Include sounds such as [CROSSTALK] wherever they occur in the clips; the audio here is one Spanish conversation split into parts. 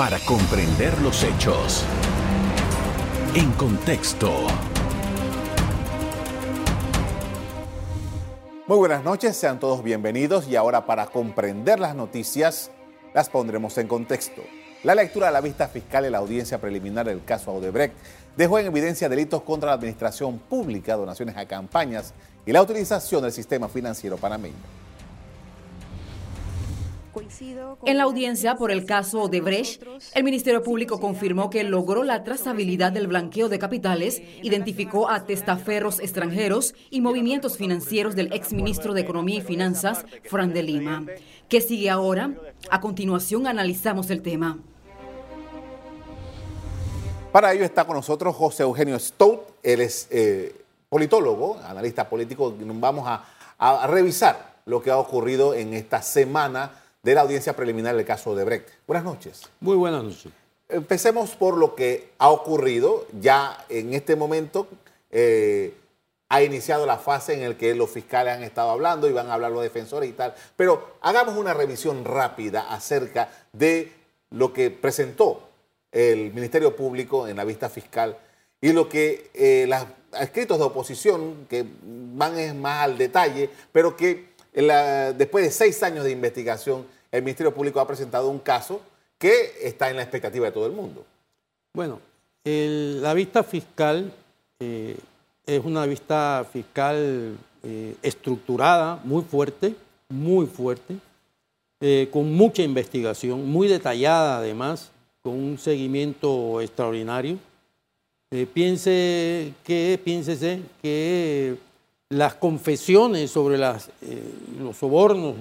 para comprender los hechos. En contexto. Muy buenas noches, sean todos bienvenidos y ahora para comprender las noticias las pondremos en contexto. La lectura de la vista fiscal en la audiencia preliminar del caso Odebrecht dejó en evidencia delitos contra la administración pública, donaciones a campañas y la utilización del sistema financiero panameño. En la audiencia por el caso Odebrecht, el Ministerio Público confirmó que logró la trazabilidad del blanqueo de capitales, identificó a testaferros extranjeros y movimientos financieros del exministro de Economía y Finanzas, Fran de Lima. ¿Qué sigue ahora? A continuación analizamos el tema. Para ello está con nosotros José Eugenio Stout, él es eh, politólogo, analista político. Vamos a, a revisar lo que ha ocurrido en esta semana de la audiencia preliminar del caso de Brecht. Buenas noches. Muy buenas noches. Empecemos por lo que ha ocurrido. Ya en este momento eh, ha iniciado la fase en la que los fiscales han estado hablando y van a hablar los defensores y tal. Pero hagamos una revisión rápida acerca de lo que presentó el Ministerio Público en la vista fiscal y lo que eh, los escritos de oposición, que van más al detalle, pero que después de seis años de investigación, el Ministerio Público ha presentado un caso que está en la expectativa de todo el mundo. Bueno, la vista fiscal eh, es una vista fiscal eh, estructurada, muy fuerte, muy fuerte, eh, con mucha investigación, muy detallada además, con un seguimiento extraordinario. piense que, piénsese que las confesiones sobre eh, los sobornos,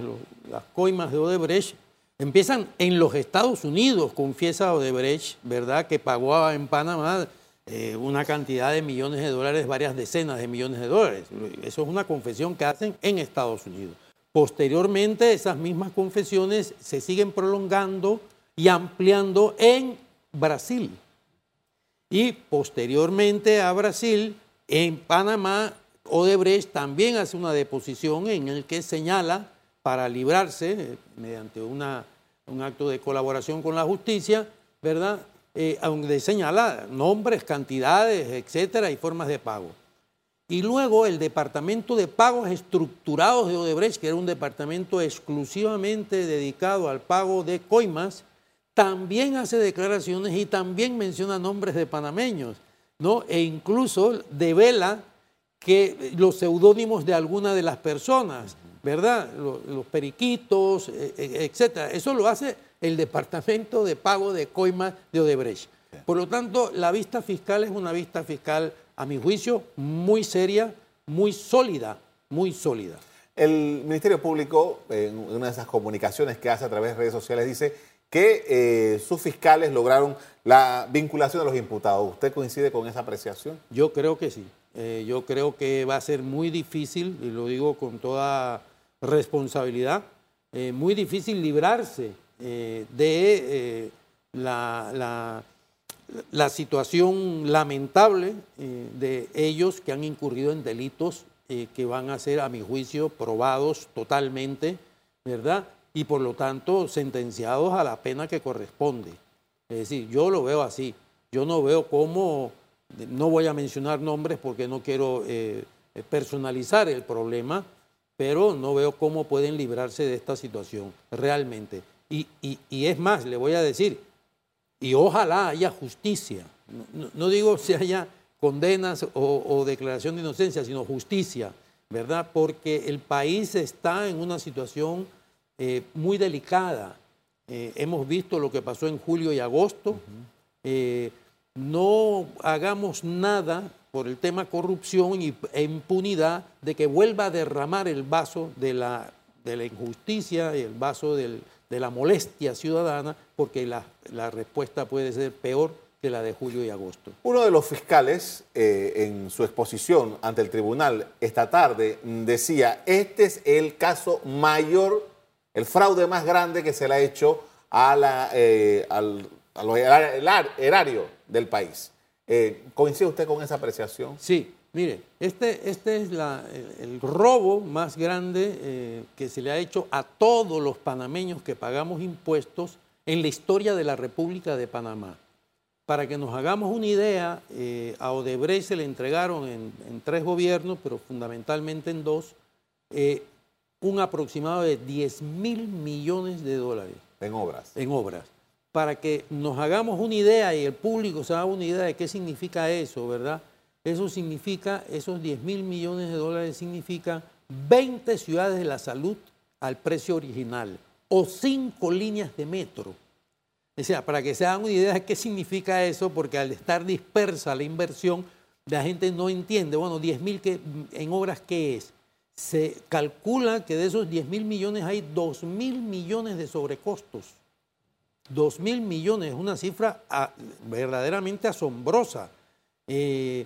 las coimas de Odebrecht, empiezan en los Estados Unidos, confiesa Odebrecht, ¿verdad?, que pagó en Panamá eh, una cantidad de millones de dólares, varias decenas de millones de dólares. Eso es una confesión que hacen en Estados Unidos. Posteriormente, esas mismas confesiones se siguen prolongando y ampliando en Brasil. Y posteriormente a Brasil, en Panamá Odebrecht también hace una deposición en el que señala para librarse eh, mediante una, un acto de colaboración con la justicia, ¿verdad? Eh, donde señala nombres, cantidades, etcétera, y formas de pago. Y luego el departamento de pagos estructurados de Odebrecht, que era un departamento exclusivamente dedicado al pago de coimas, también hace declaraciones y también menciona nombres de panameños, ¿no? E incluso devela que los seudónimos de alguna de las personas, ¿verdad? Los, periquitos, e, e, etcétera. Eso lo hace el Departamento de Pago de Coima de Odebrecht. Por lo tanto, la vista fiscal es una vista fiscal, a mi juicio, muy seria, muy sólida, muy sólida. El Ministerio Público, en una de esas comunicaciones que hace a través de redes sociales, dice que eh, sus fiscales lograron la vinculación de los imputados. ¿Usted coincide con esa apreciación? Yo creo que sí. Eh, yo creo que va a ser muy difícil, y lo digo con toda responsabilidad, eh, muy difícil librarse eh, de la, la, situación lamentable de ellos que han incurrido en delitos que van a ser, a mi juicio, probados totalmente, ¿verdad? Y por lo tanto sentenciados a la pena que corresponde. Es decir, yo lo veo así. Yo no veo cómo no voy a mencionar nombres porque no quiero eh, personalizar el problema, pero no veo cómo pueden librarse de esta situación realmente. Y, es más, le voy a decir, y ojalá haya justicia. No, digo si haya condenas o, declaración de inocencia, sino justicia, ¿verdad? Porque el país está en una situación eh, muy delicada. Eh, hemos visto lo que pasó en julio y agosto no hagamos nada por el tema corrupción e impunidad de que vuelva a derramar el vaso de la, de la injusticia y el vaso de la molestia ciudadana, porque la, respuesta puede ser peor que la de julio y agosto. Uno de los fiscales eh, en su exposición ante el tribunal esta tarde decía, este es el caso mayor, el fraude más grande que se le ha hecho a la, eh, al, erario del país. Eh, ¿Coincide usted con esa apreciación? Sí, mire, este, este es el, robo más grande eh, que se le ha hecho a todos los panameños que pagamos impuestos en la historia de la República de Panamá. Para que nos hagamos una idea, eh, a Odebrecht se le entregaron en, tres gobiernos, pero fundamentalmente en dos, un aproximado de 10 mil millones de dólares. En obras. En obras. Para que nos hagamos una idea y el público se haga una idea de qué significa eso, ¿verdad? Eso significa, esos 10 mil millones de dólares significa 20 ciudades de la salud al precio original o 5 líneas de metro. O sea, para que se hagan una idea de qué significa eso, porque al estar dispersa la inversión, la gente no entiende, bueno, 10 mil en obras, ¿qué es? Se calcula que de esos 10 mil millones hay 2 mil millones de sobrecostos. 2 mil millones, una cifra ah, verdaderamente asombrosa. Eh,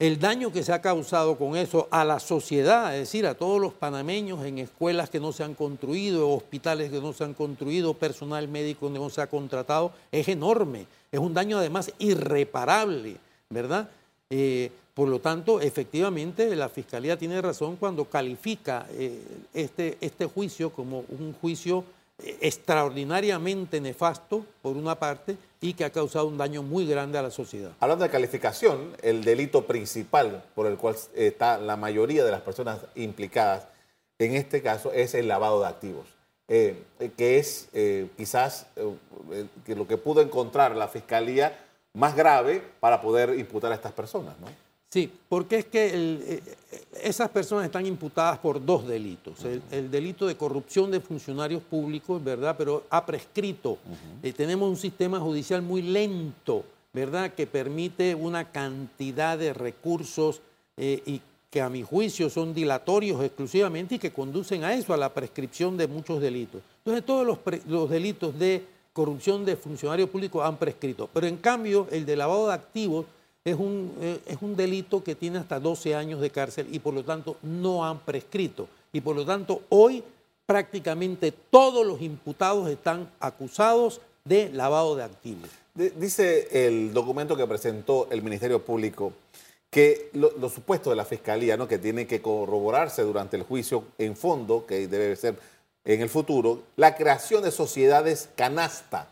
el daño que se ha causado con eso a la sociedad, es decir, a todos los panameños en escuelas que no se han construido, hospitales que no se han construido, personal médico que no se ha contratado, es enorme. Es un daño además irreparable, ¿verdad? Eh, por lo tanto, efectivamente, la Fiscalía tiene razón cuando califica eh, este, este juicio como un juicio extraordinariamente nefasto, por una parte, y que ha causado un daño muy grande a la sociedad. Hablando de calificación, el delito principal por el cual está la mayoría de las personas implicadas en este caso es el lavado de activos, eh, que es eh, quizás eh, que lo que pudo encontrar la Fiscalía más grave para poder imputar a estas personas. ¿no? Sí, porque es que eh, esas personas están imputadas por dos delitos. El, delito de corrupción de funcionarios públicos, ¿verdad? Pero ha prescrito. Eh, tenemos un sistema judicial muy lento, ¿verdad? Que permite una cantidad de recursos eh, y que a mi juicio son dilatorios exclusivamente y que conducen a eso, a la prescripción de muchos delitos. Entonces todos los, los delitos de corrupción de funcionarios públicos han prescrito. Pero en cambio, el de lavado de activos es un, eh, es un delito que tiene hasta 12 años de cárcel y por lo tanto no han prescrito. Y por lo tanto hoy prácticamente todos los imputados están acusados de lavado de activos. Dice el documento que presentó el Ministerio Público que los supuestos de la Fiscalía, ¿no? que tiene que corroborarse durante el juicio en fondo, que debe ser en el futuro, la creación de sociedades canasta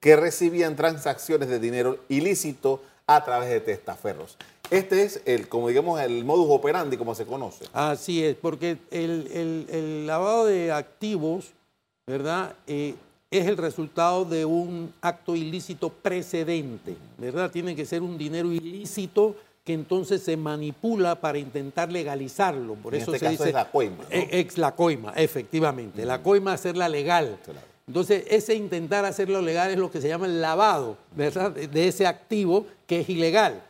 que recibían transacciones de dinero ilícito a través de testaferros. Este es el, como digamos, el modus operandi, como se conoce. Así es, porque el, lavado de activos, ¿verdad? Eh, es el resultado de un acto ilícito precedente, ¿verdad? Tiene que ser un dinero ilícito que entonces se manipula para intentar legalizarlo. Por eso este se dice, es la coima. Es la coima, efectivamente. La coima hacerla legal. Entonces, ese intentar hacerlo legal es lo que se llama el lavado, ¿verdad? De ese activo que es ilegal,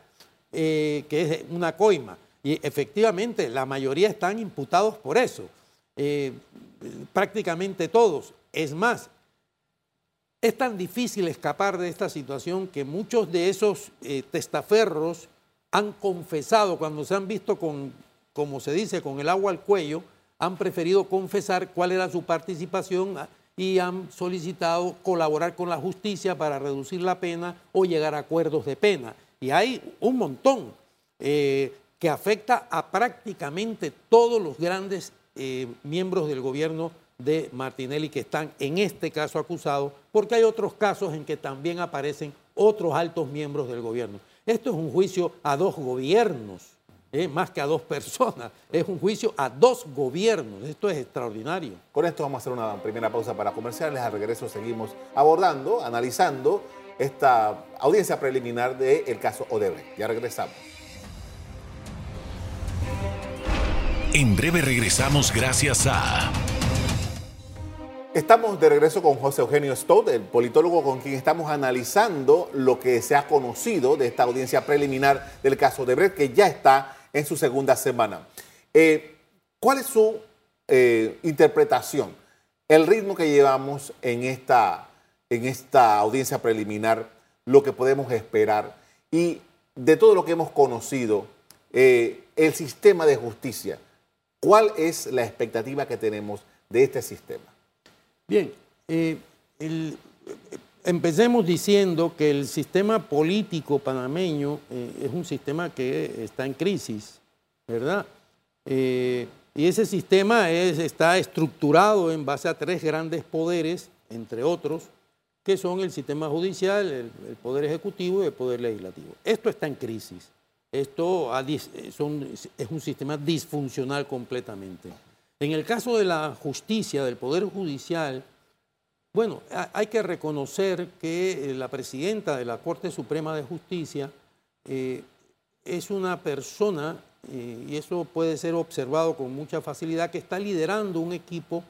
eh, que es una coima. Y efectivamente, la mayoría están imputados por eso. Eh, prácticamente todos. Es más, es tan difícil escapar de esta situación que muchos de esos eh, testaferros han confesado cuando se han visto con, como se dice, con el agua al cuello, han preferido confesar cuál era su participación y han solicitado colaborar con la justicia para reducir la pena o llegar a acuerdos de pena. Y hay un montón eh, que afecta a prácticamente todos los grandes eh, miembros del gobierno de Martinelli que están en este caso acusados, porque hay otros casos en que también aparecen otros altos miembros del gobierno. Esto es un juicio a dos gobiernos más que a dos personas, es un juicio a dos gobiernos. Esto es extraordinario. Con esto vamos a hacer una primera pausa para comerciales. Al regreso seguimos abordando, analizando esta audiencia preliminar del caso Odebrecht. Ya regresamos. En breve regresamos gracias a... Estamos de regreso con José Eugenio Stott, el politólogo con quien estamos analizando lo que se ha conocido de esta audiencia preliminar del caso de Brecht, que ya está en su segunda semana. Eh, ¿Cuál es su eh, interpretación? El ritmo que llevamos en esta, en esta audiencia preliminar, lo que podemos esperar y de todo lo que hemos conocido, eh, el sistema de justicia, ¿cuál es la expectativa que tenemos de este sistema? Bien, empecemos diciendo que el sistema político panameño eh, es un sistema que está en crisis, ¿verdad? Eh, y ese sistema está estructurado en base a tres grandes poderes, entre otros, que son el sistema judicial, el, poder ejecutivo y el poder legislativo. Esto está en crisis. Esto es un sistema disfuncional completamente. En el caso de la justicia, del poder judicial, bueno, hay que reconocer que eh, la presidenta de la Corte Suprema de Justicia eh, es una persona, eh, y eso puede ser observado con mucha facilidad, que está liderando un equipo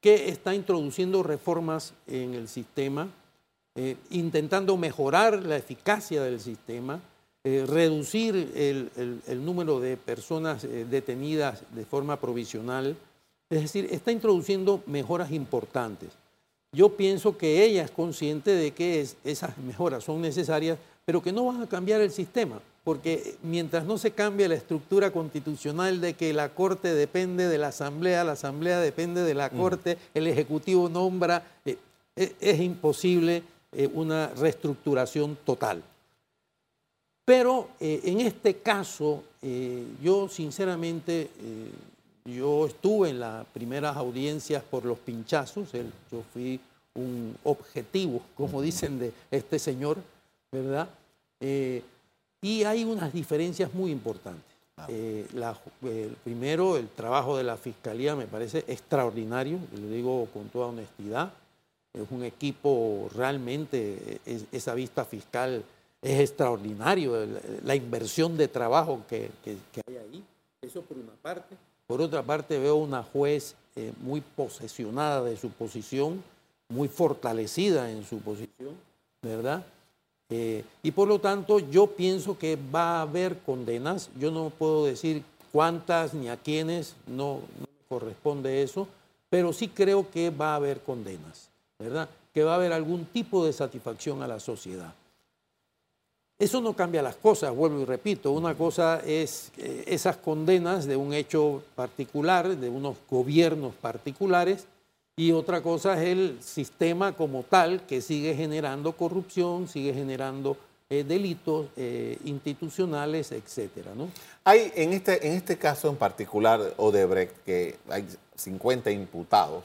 que está introduciendo reformas en el sistema, intentando mejorar la eficacia del sistema, reducir el, número de personas detenidas de forma provisional, es decir, está introduciendo mejoras importantes. Yo pienso que ella es consciente de que esas mejoras son necesarias, pero que no van a cambiar el sistema, porque mientras no se cambie la estructura constitucional de que la Corte depende de la Asamblea, la Asamblea depende de la mm. Corte, el Ejecutivo nombra, eh, e, es, imposible eh, una reestructuración total. Pero eh, en este caso, yo sinceramente yo estuve en las primeras audiencias por los pinchazos, yo fui un objetivo, como dicen de este señor, ¿verdad? Eh, y hay unas diferencias muy importantes. Eh, primero, el trabajo de la Fiscalía me parece extraordinario, lo digo con toda honestidad. Es un equipo realmente, esa vista fiscal es extraordinario, la, inversión de trabajo que hay ahí. Eso por una parte. Por otra parte, veo una juez eh, muy posesionada de su posición, muy fortalecida en su posición, ¿verdad? Eh, y por lo tanto, yo pienso que va a haber condenas. Yo no puedo decir cuántas ni a quiénes, no, corresponde eso, pero sí creo que va a haber condenas, ¿verdad? Que va a haber algún tipo de satisfacción a la sociedad. Eso no cambia las cosas, vuelvo y repito. Una cosa es eh, esas condenas de un hecho particular, de unos gobiernos particulares, y otra cosa es el sistema como tal que sigue generando corrupción, sigue generando eh, delitos eh, institucionales, etcétera. ¿no? Hay en este, en este caso en particular, Odebrecht, que hay 50 imputados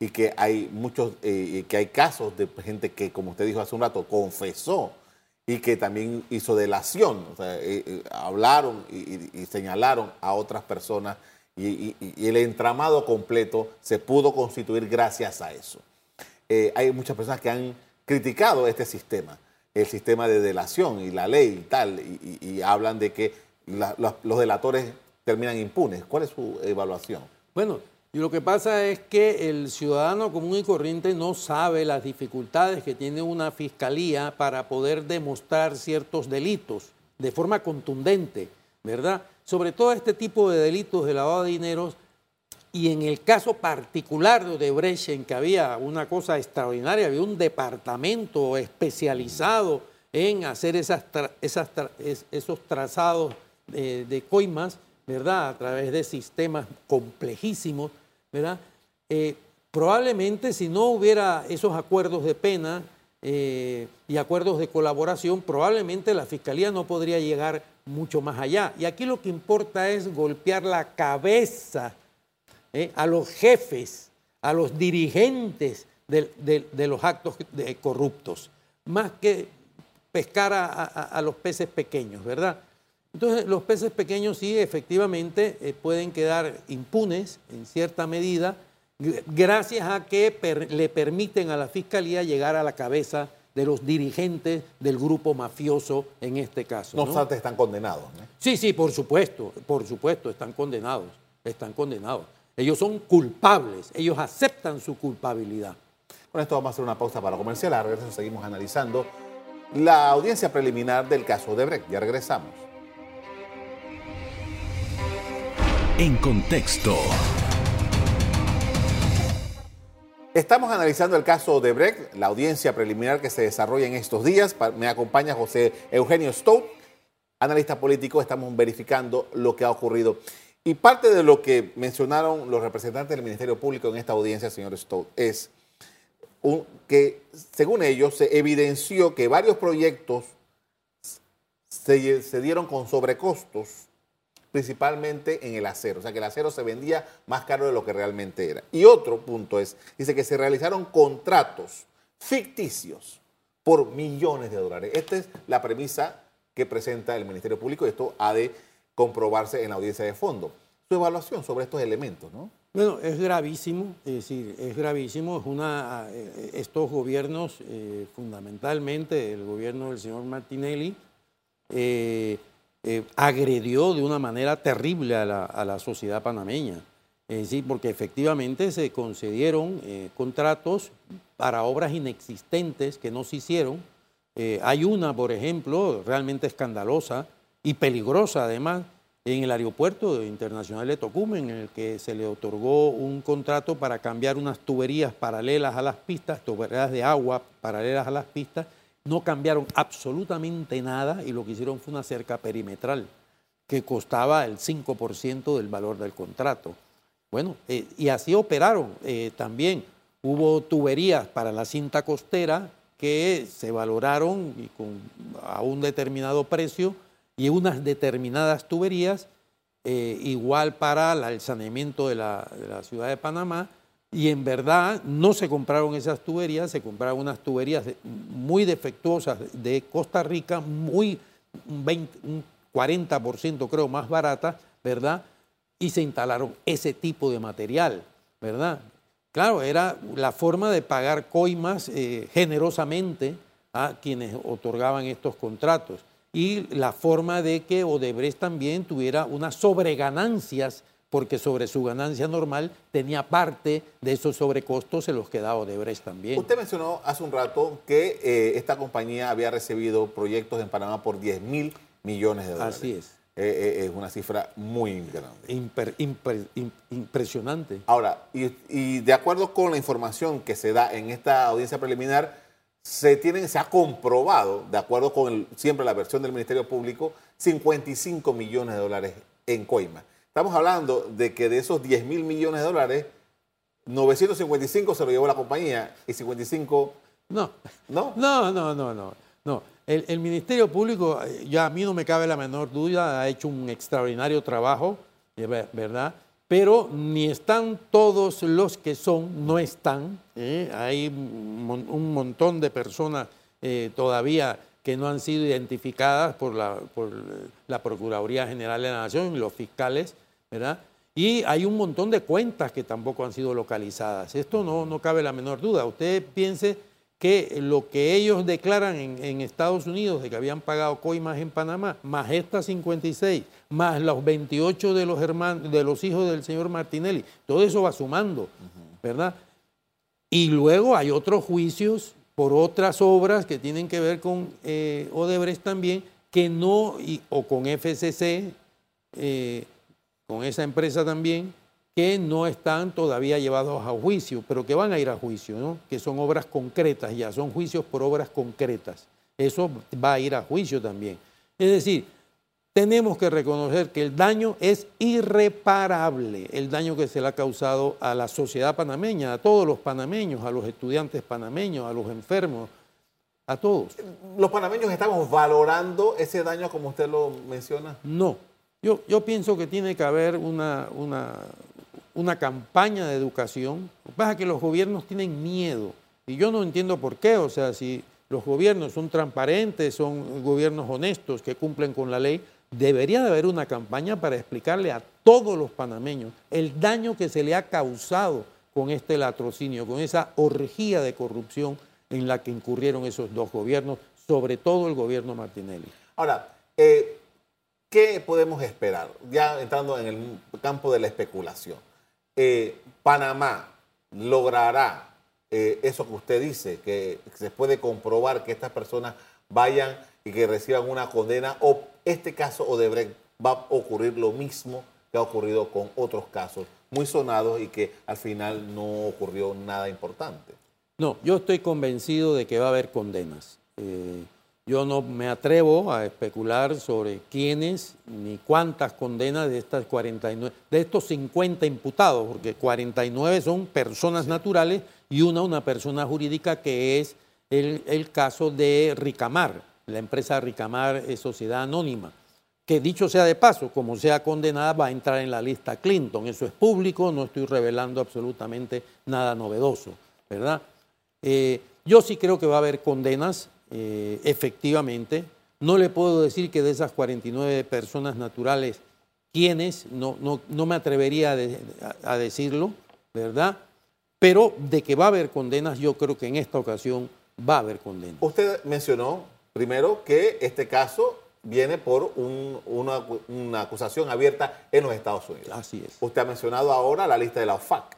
y que hay muchos, que hay casos de gente que, como usted dijo hace un rato, confesó y que también hizo delación. O sea, eh, eh, hablaron y, señalaron a otras personas y, el entramado completo se pudo constituir gracias a eso. Eh, hay muchas personas que han criticado este sistema, el sistema de delación y la ley y tal, y, hablan de que los delatores terminan impunes. ¿Cuál es su evaluación? Bueno, y lo que pasa es que el ciudadano común y corriente no sabe las dificultades que tiene una fiscalía para poder demostrar ciertos delitos de forma contundente, ¿verdad? Sobre todo este tipo de delitos de lavado de dinero y en el caso particular de Odebrecht, en que había una cosa extraordinaria, había un departamento especializado en hacer esos trazados de coimas, ¿verdad? A través de sistemas complejísimos, ¿verdad? Eh, probablemente si no hubiera esos acuerdos de pena eh, y acuerdos de colaboración, probablemente la Fiscalía no podría llegar mucho más allá. Y aquí lo que importa es golpear la cabeza ¿eh? a los jefes, a los dirigentes de, los actos corruptos, más que pescar a los peces pequeños, ¿verdad? Entonces, los peces pequeños sí, efectivamente, eh, pueden quedar impunes en cierta medida, gracias a que le permiten a la Fiscalía llegar a la cabeza de los dirigentes del grupo mafioso en este caso. No, obstante, están condenados. ¿no? Sí, sí, por supuesto, por supuesto, están condenados, están condenados. Ellos son culpables, ellos aceptan su culpabilidad. Con esto vamos a hacer una pausa para comercial, a regreso seguimos analizando la audiencia preliminar del caso de Brecht. Ya regresamos. En contexto. Estamos analizando el caso de Brecht, la audiencia preliminar que se desarrolla en estos días. Me acompaña José Eugenio Stout, analista político. Estamos verificando lo que ha ocurrido. Y parte de lo que mencionaron los representantes del Ministerio Público en esta audiencia, señor Stout, es que, según ellos, se evidenció que varios proyectos se, se dieron con sobrecostos principalmente en el acero, o sea que el acero se vendía más caro de lo que realmente era. Y otro punto es, dice que se realizaron contratos ficticios por millones de dólares. Esta es la premisa que presenta el Ministerio Público y esto ha de comprobarse en la audiencia de fondo. Su evaluación sobre estos elementos, ¿no? Bueno, es gravísimo, es decir, es gravísimo. Es una, eh, estos gobiernos, eh, fundamentalmente el gobierno del señor Martinelli, eh, agredió de una manera terrible a la, sociedad panameña. Es porque efectivamente se concedieron contratos para obras inexistentes que no se hicieron. hay una, por ejemplo, realmente escandalosa y peligrosa además, en el aeropuerto internacional de Tocumen, en el que se le otorgó un contrato para cambiar unas tuberías paralelas a las pistas, tuberías de agua paralelas a las pistas, no cambiaron absolutamente nada y lo que hicieron fue una cerca perimetral que costaba el 5% del valor del contrato. Bueno, eh, y así operaron eh, también. Hubo tuberías para la cinta costera que se valoraron a un determinado precio y unas determinadas tuberías, eh, igual para el saneamiento de la, ciudad de Panamá, y en verdad no se compraron esas tuberías, se compraron unas tuberías muy defectuosas de Costa Rica, muy un, 40% creo más baratas, ¿verdad? Y se instalaron ese tipo de material, ¿verdad? Claro, era la forma de pagar coimas eh, generosamente a quienes otorgaban estos contratos y la forma de que Odebrecht también tuviera unas sobreganancias, porque sobre su ganancia normal tenía parte de esos sobrecostos, se los quedaba Odebrecht también. Usted mencionó hace un rato que eh, esta compañía había recibido proyectos en Panamá por 10 mil millones de dólares. Así es. Eh, eh, es una cifra muy grande. impresionante. Ahora, y de acuerdo con la información que se da en esta audiencia preliminar, se, tienen, se ha comprobado, de acuerdo con siempre la versión del Ministerio Público, 55 millones de dólares en coima. Estamos hablando de que de esos 10 mil millones de dólares, 955 se lo llevó la compañía y 55... No, no, no, no, no, no. no. El, el, Ministerio Público, eh, ya a mí no me cabe la menor duda, ha hecho un extraordinario trabajo, ¿verdad? pero ni están todos los que son, no están. ¿eh? Hay un montón de personas eh, todavía que no han sido identificadas por la, por la Procuraduría General de la Nación, los fiscales, ¿verdad? Y hay un montón de cuentas que tampoco han sido localizadas. Esto no, no cabe la menor duda. Usted piense que lo que ellos declaran en, Estados Unidos de que habían pagado coimas en Panamá, más estas 56, más los 28 de los, hermanos, de los hijos del señor Martinelli, todo eso va sumando, ¿verdad? Y luego hay otros juicios por otras obras que tienen que ver con eh, Odebrecht también, que no, o con FCC, eh, con esa empresa también, que no están todavía llevados a juicio, pero que van a ir a juicio, ¿no? que son obras concretas ya, son juicios por obras concretas. Eso va a ir a juicio también. Es decir, tenemos que reconocer que el daño es irreparable, el daño que se le ha causado a la sociedad panameña, a todos los panameños, a los estudiantes panameños, a los enfermos, a todos. ¿Los panameños estamos valorando ese daño como usted lo menciona? No, yo, yo pienso que tiene que haber una, una, una campaña de educación. Lo que pasa es que los gobiernos tienen miedo y yo no entiendo por qué, o sea, si los gobiernos son transparentes, son gobiernos honestos que cumplen con la ley, debería de haber una campaña para explicarle a todos los panameños el daño que se le ha causado con este latrocinio, con esa orgía de corrupción en la que incurrieron esos dos gobiernos, sobre todo el gobierno Martinelli. Ahora, eh, ¿qué podemos esperar? Ya entrando en el campo de la especulación. Eh, Panamá logrará eh, eso que usted dice, que se puede comprobar que estas personas vayan y que reciban una condena, o este caso Odebrecht va a ocurrir lo mismo que ha ocurrido con otros casos muy sonados y que al final no ocurrió nada importante. No, yo estoy convencido de que va a haber condenas. Eh, yo no me atrevo a especular sobre quiénes ni cuántas condenas de estas 49, de estos 50 imputados, porque 49 son personas naturales y una una persona jurídica que es el, caso de Ricamar, la empresa Ricamar es sociedad anónima, que dicho sea de paso, como sea condenada, va a entrar en la lista Clinton. Eso es público, no estoy revelando absolutamente nada novedoso, ¿verdad? Eh, yo sí creo que va a haber condenas, eh, efectivamente. No le puedo decir que de esas 49 personas naturales, quiénes, no, no, no me atrevería a, a decirlo, ¿verdad? Pero de que va a haber condenas, yo creo que en esta ocasión va a haber condenas. Usted mencionó primero que este caso viene por una, acusación abierta en los Estados Unidos. Así es. Usted ha mencionado ahora la lista de la OFAC.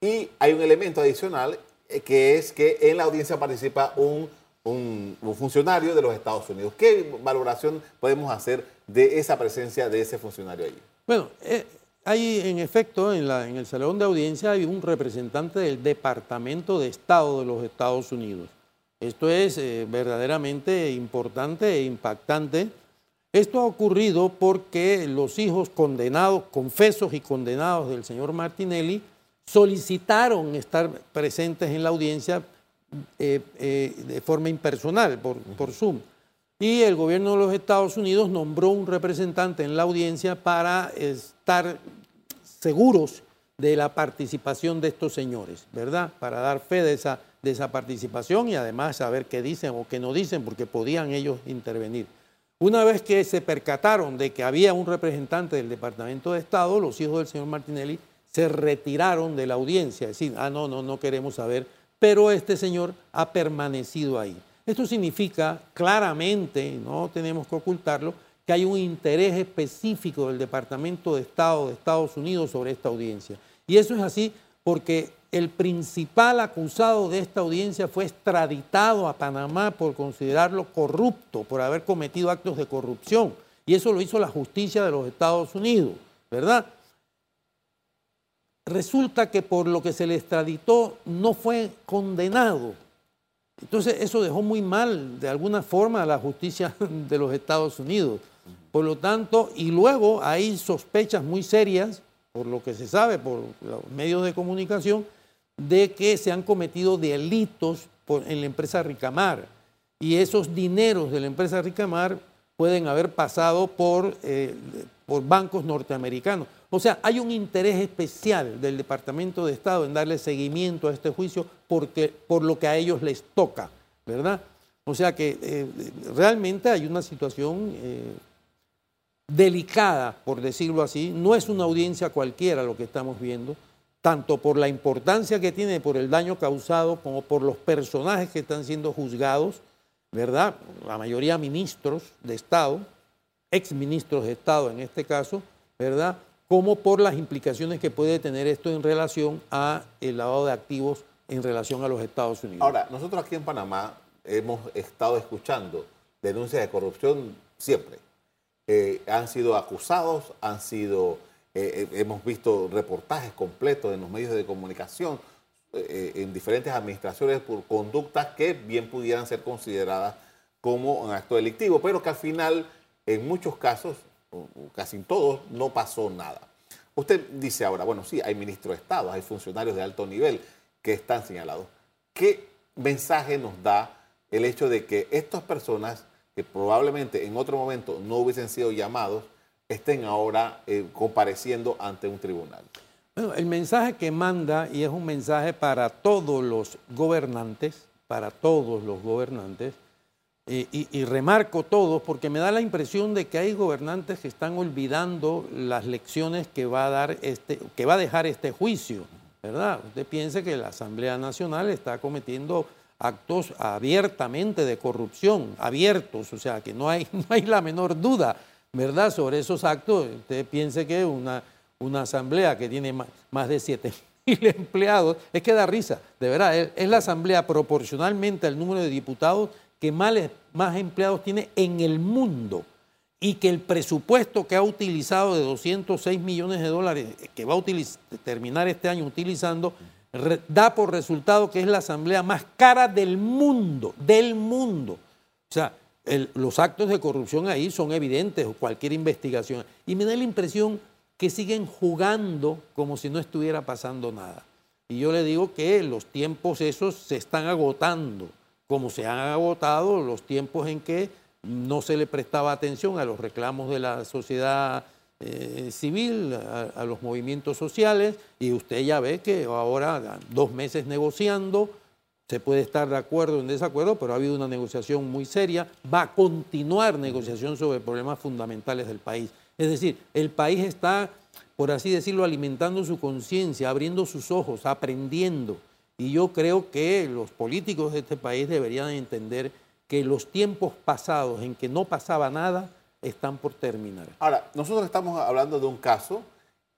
Y hay un elemento adicional eh, que es que en la audiencia participa un, funcionario de los Estados Unidos. ¿Qué valoración podemos hacer de esa presencia de ese funcionario allí? Bueno, eh, hay en efecto en el salón de audiencia hay un representante del Departamento de Estado de los Estados Unidos. Esto es eh, verdaderamente importante e impactante. Esto ha ocurrido porque los hijos condenados, confesos y condenados del señor Martinelli, solicitaron estar presentes en la audiencia eh, eh, de forma impersonal, por, por Zoom. Y el gobierno de los Estados Unidos nombró un representante en la audiencia para estar seguros de la participación de estos señores, ¿verdad? Para dar fe de esa de esa participación y además saber qué dicen o qué no dicen, porque podían ellos intervenir. Una vez que se percataron de que había un representante del Departamento de Estado, los hijos del señor Martinelli se retiraron de la audiencia, es ah, no, no, no queremos saber, pero este señor ha permanecido ahí. Esto significa claramente, no tenemos que ocultarlo, que hay un interés específico del Departamento de Estado de Estados Unidos sobre esta audiencia. Y eso es así porque el principal acusado de esta audiencia fue extraditado a Panamá por considerarlo corrupto, por haber cometido actos de corrupción. Y eso lo hizo la justicia de los Estados Unidos, ¿verdad? Resulta que por lo que se le extraditó no fue condenado. Entonces eso dejó muy mal de alguna forma a la justicia [LAUGHS] de los Estados Unidos. Por lo tanto, y luego hay sospechas muy serias, por lo que se sabe por los medios de comunicación, de que se han cometido delitos en la empresa Ricamar y esos dineros de la empresa Ricamar pueden haber pasado por, eh, por bancos norteamericanos. O sea, hay un interés especial del Departamento de Estado en darle seguimiento a este juicio porque, por lo que a ellos les toca, ¿verdad? O sea que eh, realmente hay una situación eh, delicada, por decirlo así. No es una audiencia cualquiera lo que estamos viendo tanto por la importancia que tiene, por el daño causado, como por los personajes que están siendo juzgados, ¿verdad? La mayoría ministros de Estado, exministros de Estado en este caso, ¿verdad? Como por las implicaciones que puede tener esto en relación a el lavado de activos en relación a los Estados Unidos. Ahora, nosotros aquí en Panamá hemos estado escuchando denuncias de corrupción siempre. Eh, han sido acusados, han sido eh, eh, hemos visto reportajes completos en los medios de comunicación en diferentes administraciones por conductas que bien pudieran ser consideradas como un acto delictivo, pero que al final, en muchos casos, casi en todos, no pasó nada. Usted dice ahora, bueno, sí, hay ministros de Estado, hay funcionarios de alto nivel que están señalados. ¿Qué mensaje nos da el hecho de que estas personas que probablemente en otro momento no hubiesen sido llamados, estén ahora eh, compareciendo ante un tribunal? Bueno, el mensaje que manda, y es un mensaje para todos los gobernantes, para todos los gobernantes, y, remarco todos porque me da la impresión de que hay gobernantes que están olvidando las lecciones que va a dar este, que va a dejar este juicio, ¿verdad? Usted piense que la Asamblea Nacional está cometiendo actos abiertamente de corrupción, abiertos, o sea que no hay, [LAUGHS] no hay la menor duda ¿verdad? Sobre esos actos, usted piense que una, una asamblea que tiene más, de 7 mil [LAUGHS] empleados, es que da risa, de verdad, es, la asamblea proporcionalmente al número de diputados que más, empleados tiene en el mundo y que el presupuesto que ha utilizado de 206 millones de dólares, que va a terminar este año utilizando, da por resultado que es la asamblea más cara del mundo, del mundo. O sea, los actos de corrupción ahí son evidentes, cualquier investigación. Y me da la impresión que siguen jugando como si no estuviera pasando nada. Y yo le digo que los tiempos esos se están agotando, como se han agotado los tiempos en que no se le prestaba atención a los reclamos de la sociedad eh, civil, a, los movimientos sociales, y usted ya ve que ahora dos meses negociando, Se puede estar de acuerdo o en desacuerdo, pero ha habido una negociación muy seria. Va a continuar negociación sobre problemas fundamentales del país. Es decir, el país está, por así decirlo, alimentando su conciencia, abriendo sus ojos, aprendiendo. Y yo creo que los políticos de este país deberían entender que los tiempos pasados en que no pasaba nada están por terminar. Ahora, nosotros estamos hablando de un caso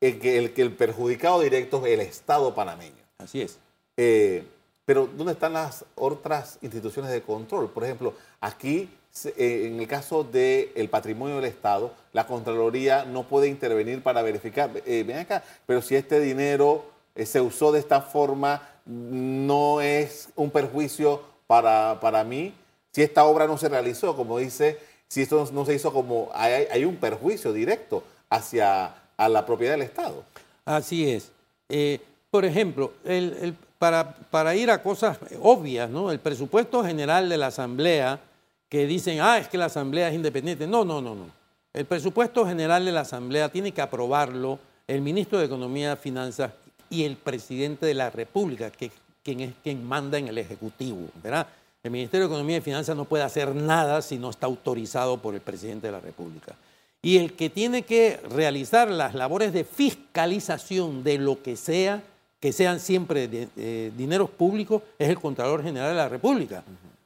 en que el, que el perjudicado directo es el Estado panameño. Así es. Eh, pero ¿dónde están las otras instituciones de control? Por ejemplo, aquí, eh, en el caso del patrimonio del Estado, la Contraloría no puede intervenir para verificar, eh, ven acá, pero si este dinero se usó de esta forma, no es un perjuicio para, para mí. Si esta obra no se realizó, como dice, si esto no se hizo como, hay, un perjuicio directo hacia a la propiedad del Estado. Así es. Eh, por ejemplo, el, para, para, ir a cosas obvias, ¿no? El presupuesto general de la Asamblea, que dicen, ah, es que la Asamblea es independiente. No, no, no, no. El presupuesto general de la Asamblea tiene que aprobarlo el ministro de Economía Finanzas y el presidente de la República, que quien es quien manda en el Ejecutivo, ¿verdad? El Ministerio de Economía y Finanzas no puede hacer nada si no está autorizado por el presidente de la República. Y el que tiene que realizar las labores de fiscalización de lo que sea, que sean siempre de, dineros públicos, es el Contralor General de la República.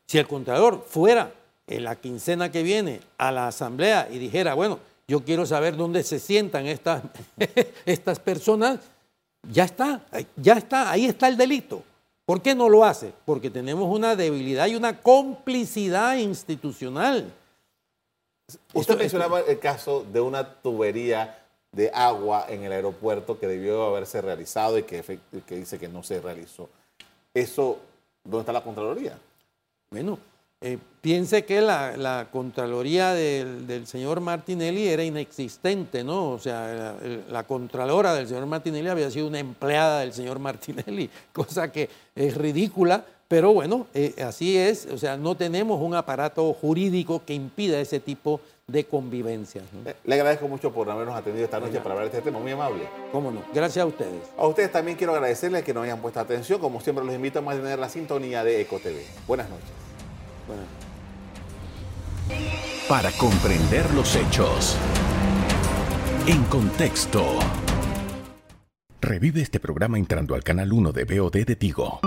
Si el Contralor fuera en la quincena que viene a la Asamblea y dijera, bueno, yo quiero saber dónde se sientan estas, [LAUGHS] estas personas, ya está, ya está, ahí está el delito. ¿Por qué no lo hace? Porque tenemos una debilidad y una complicidad institucional. Usted mencionaba el caso de una tubería de agua en el aeropuerto que debió haberse realizado y que, que dice que no se realizó. ¿Eso, dónde está la Contraloría? Bueno, eh, piense que la, Contraloría del, señor Martinelli era inexistente, ¿no? O sea, la, Contralora del señor Martinelli había sido una empleada del señor Martinelli, [LAUGHS] cosa que es ridícula, pero bueno, eh, así es, o sea, no tenemos un aparato jurídico que impida ese tipo de convivencia. Eh, le agradezco mucho por habernos atendido esta noche para hablar de este tema, muy amable. Cómo no, gracias a ustedes. A ustedes también quiero agradecerles que nos hayan puesto atención, como siempre los invito a mantener la sintonía de EcoTV. Buenas noches. Para comprender los hechos. En contexto. Revive este programa entrando al canal 1 de BOD de Tigo.